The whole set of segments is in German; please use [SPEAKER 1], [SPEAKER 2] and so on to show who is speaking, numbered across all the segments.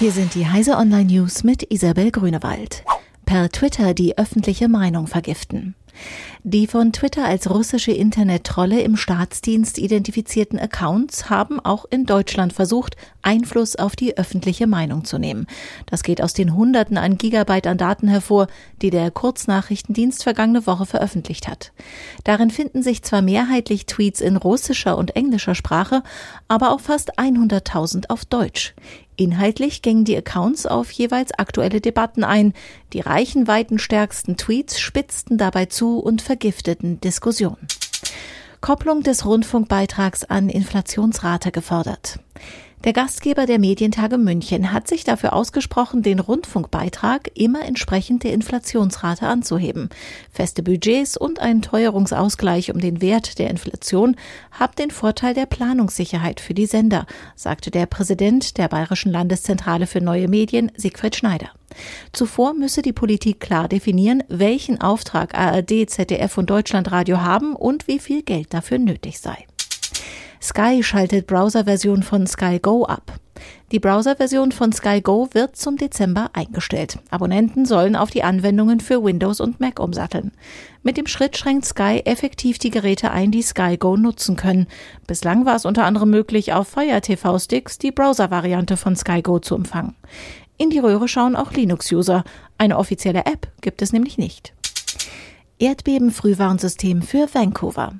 [SPEAKER 1] Hier sind die Heise Online News mit Isabel Grünewald. Per Twitter die öffentliche Meinung vergiften. Die von Twitter als russische Internettrolle im Staatsdienst identifizierten Accounts haben auch in Deutschland versucht, Einfluss auf die öffentliche Meinung zu nehmen. Das geht aus den Hunderten an Gigabyte an Daten hervor, die der Kurznachrichtendienst vergangene Woche veröffentlicht hat. Darin finden sich zwar mehrheitlich Tweets in russischer und englischer Sprache, aber auch fast 100.000 auf Deutsch. Inhaltlich gingen die Accounts auf jeweils aktuelle Debatten ein. Die reichenweitenstärksten Tweets spitzten dabei zu und vergifteten Diskussionen. Kopplung des Rundfunkbeitrags an Inflationsrate gefordert. Der Gastgeber der Medientage München hat sich dafür ausgesprochen, den Rundfunkbeitrag immer entsprechend der Inflationsrate anzuheben. Feste Budgets und ein Teuerungsausgleich um den Wert der Inflation haben den Vorteil der Planungssicherheit für die Sender, sagte der Präsident der Bayerischen Landeszentrale für neue Medien, Siegfried Schneider. Zuvor müsse die Politik klar definieren, welchen Auftrag ARD, ZDF und Deutschlandradio haben und wie viel Geld dafür nötig sei. Sky schaltet Browserversion von Sky Go ab. Die Browserversion von Sky Go wird zum Dezember eingestellt. Abonnenten sollen auf die Anwendungen für Windows und Mac umsatteln. Mit dem Schritt schränkt Sky effektiv die Geräte ein, die Sky Go nutzen können. Bislang war es unter anderem möglich, auf Fire TV Sticks die Browser-Variante von Sky Go zu empfangen. In die Röhre schauen auch Linux-User. Eine offizielle App gibt es nämlich nicht. Erdbeben-Frühwarnsystem für Vancouver.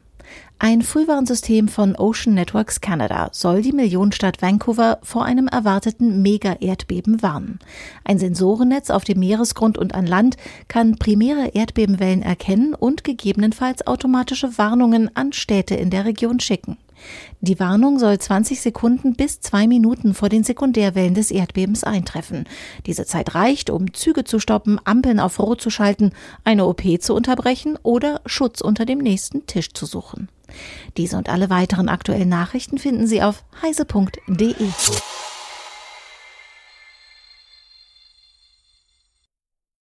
[SPEAKER 1] Ein Frühwarnsystem von Ocean Networks Canada soll die Millionenstadt Vancouver vor einem erwarteten Mega-Erdbeben warnen. Ein Sensorennetz auf dem Meeresgrund und an Land kann primäre Erdbebenwellen erkennen und gegebenenfalls automatische Warnungen an Städte in der Region schicken. Die Warnung soll 20 Sekunden bis zwei Minuten vor den Sekundärwellen des Erdbebens eintreffen. Diese Zeit reicht, um Züge zu stoppen, Ampeln auf Rot zu schalten, eine OP zu unterbrechen oder Schutz unter dem nächsten Tisch zu suchen. Diese und alle weiteren aktuellen Nachrichten finden Sie auf heise.de.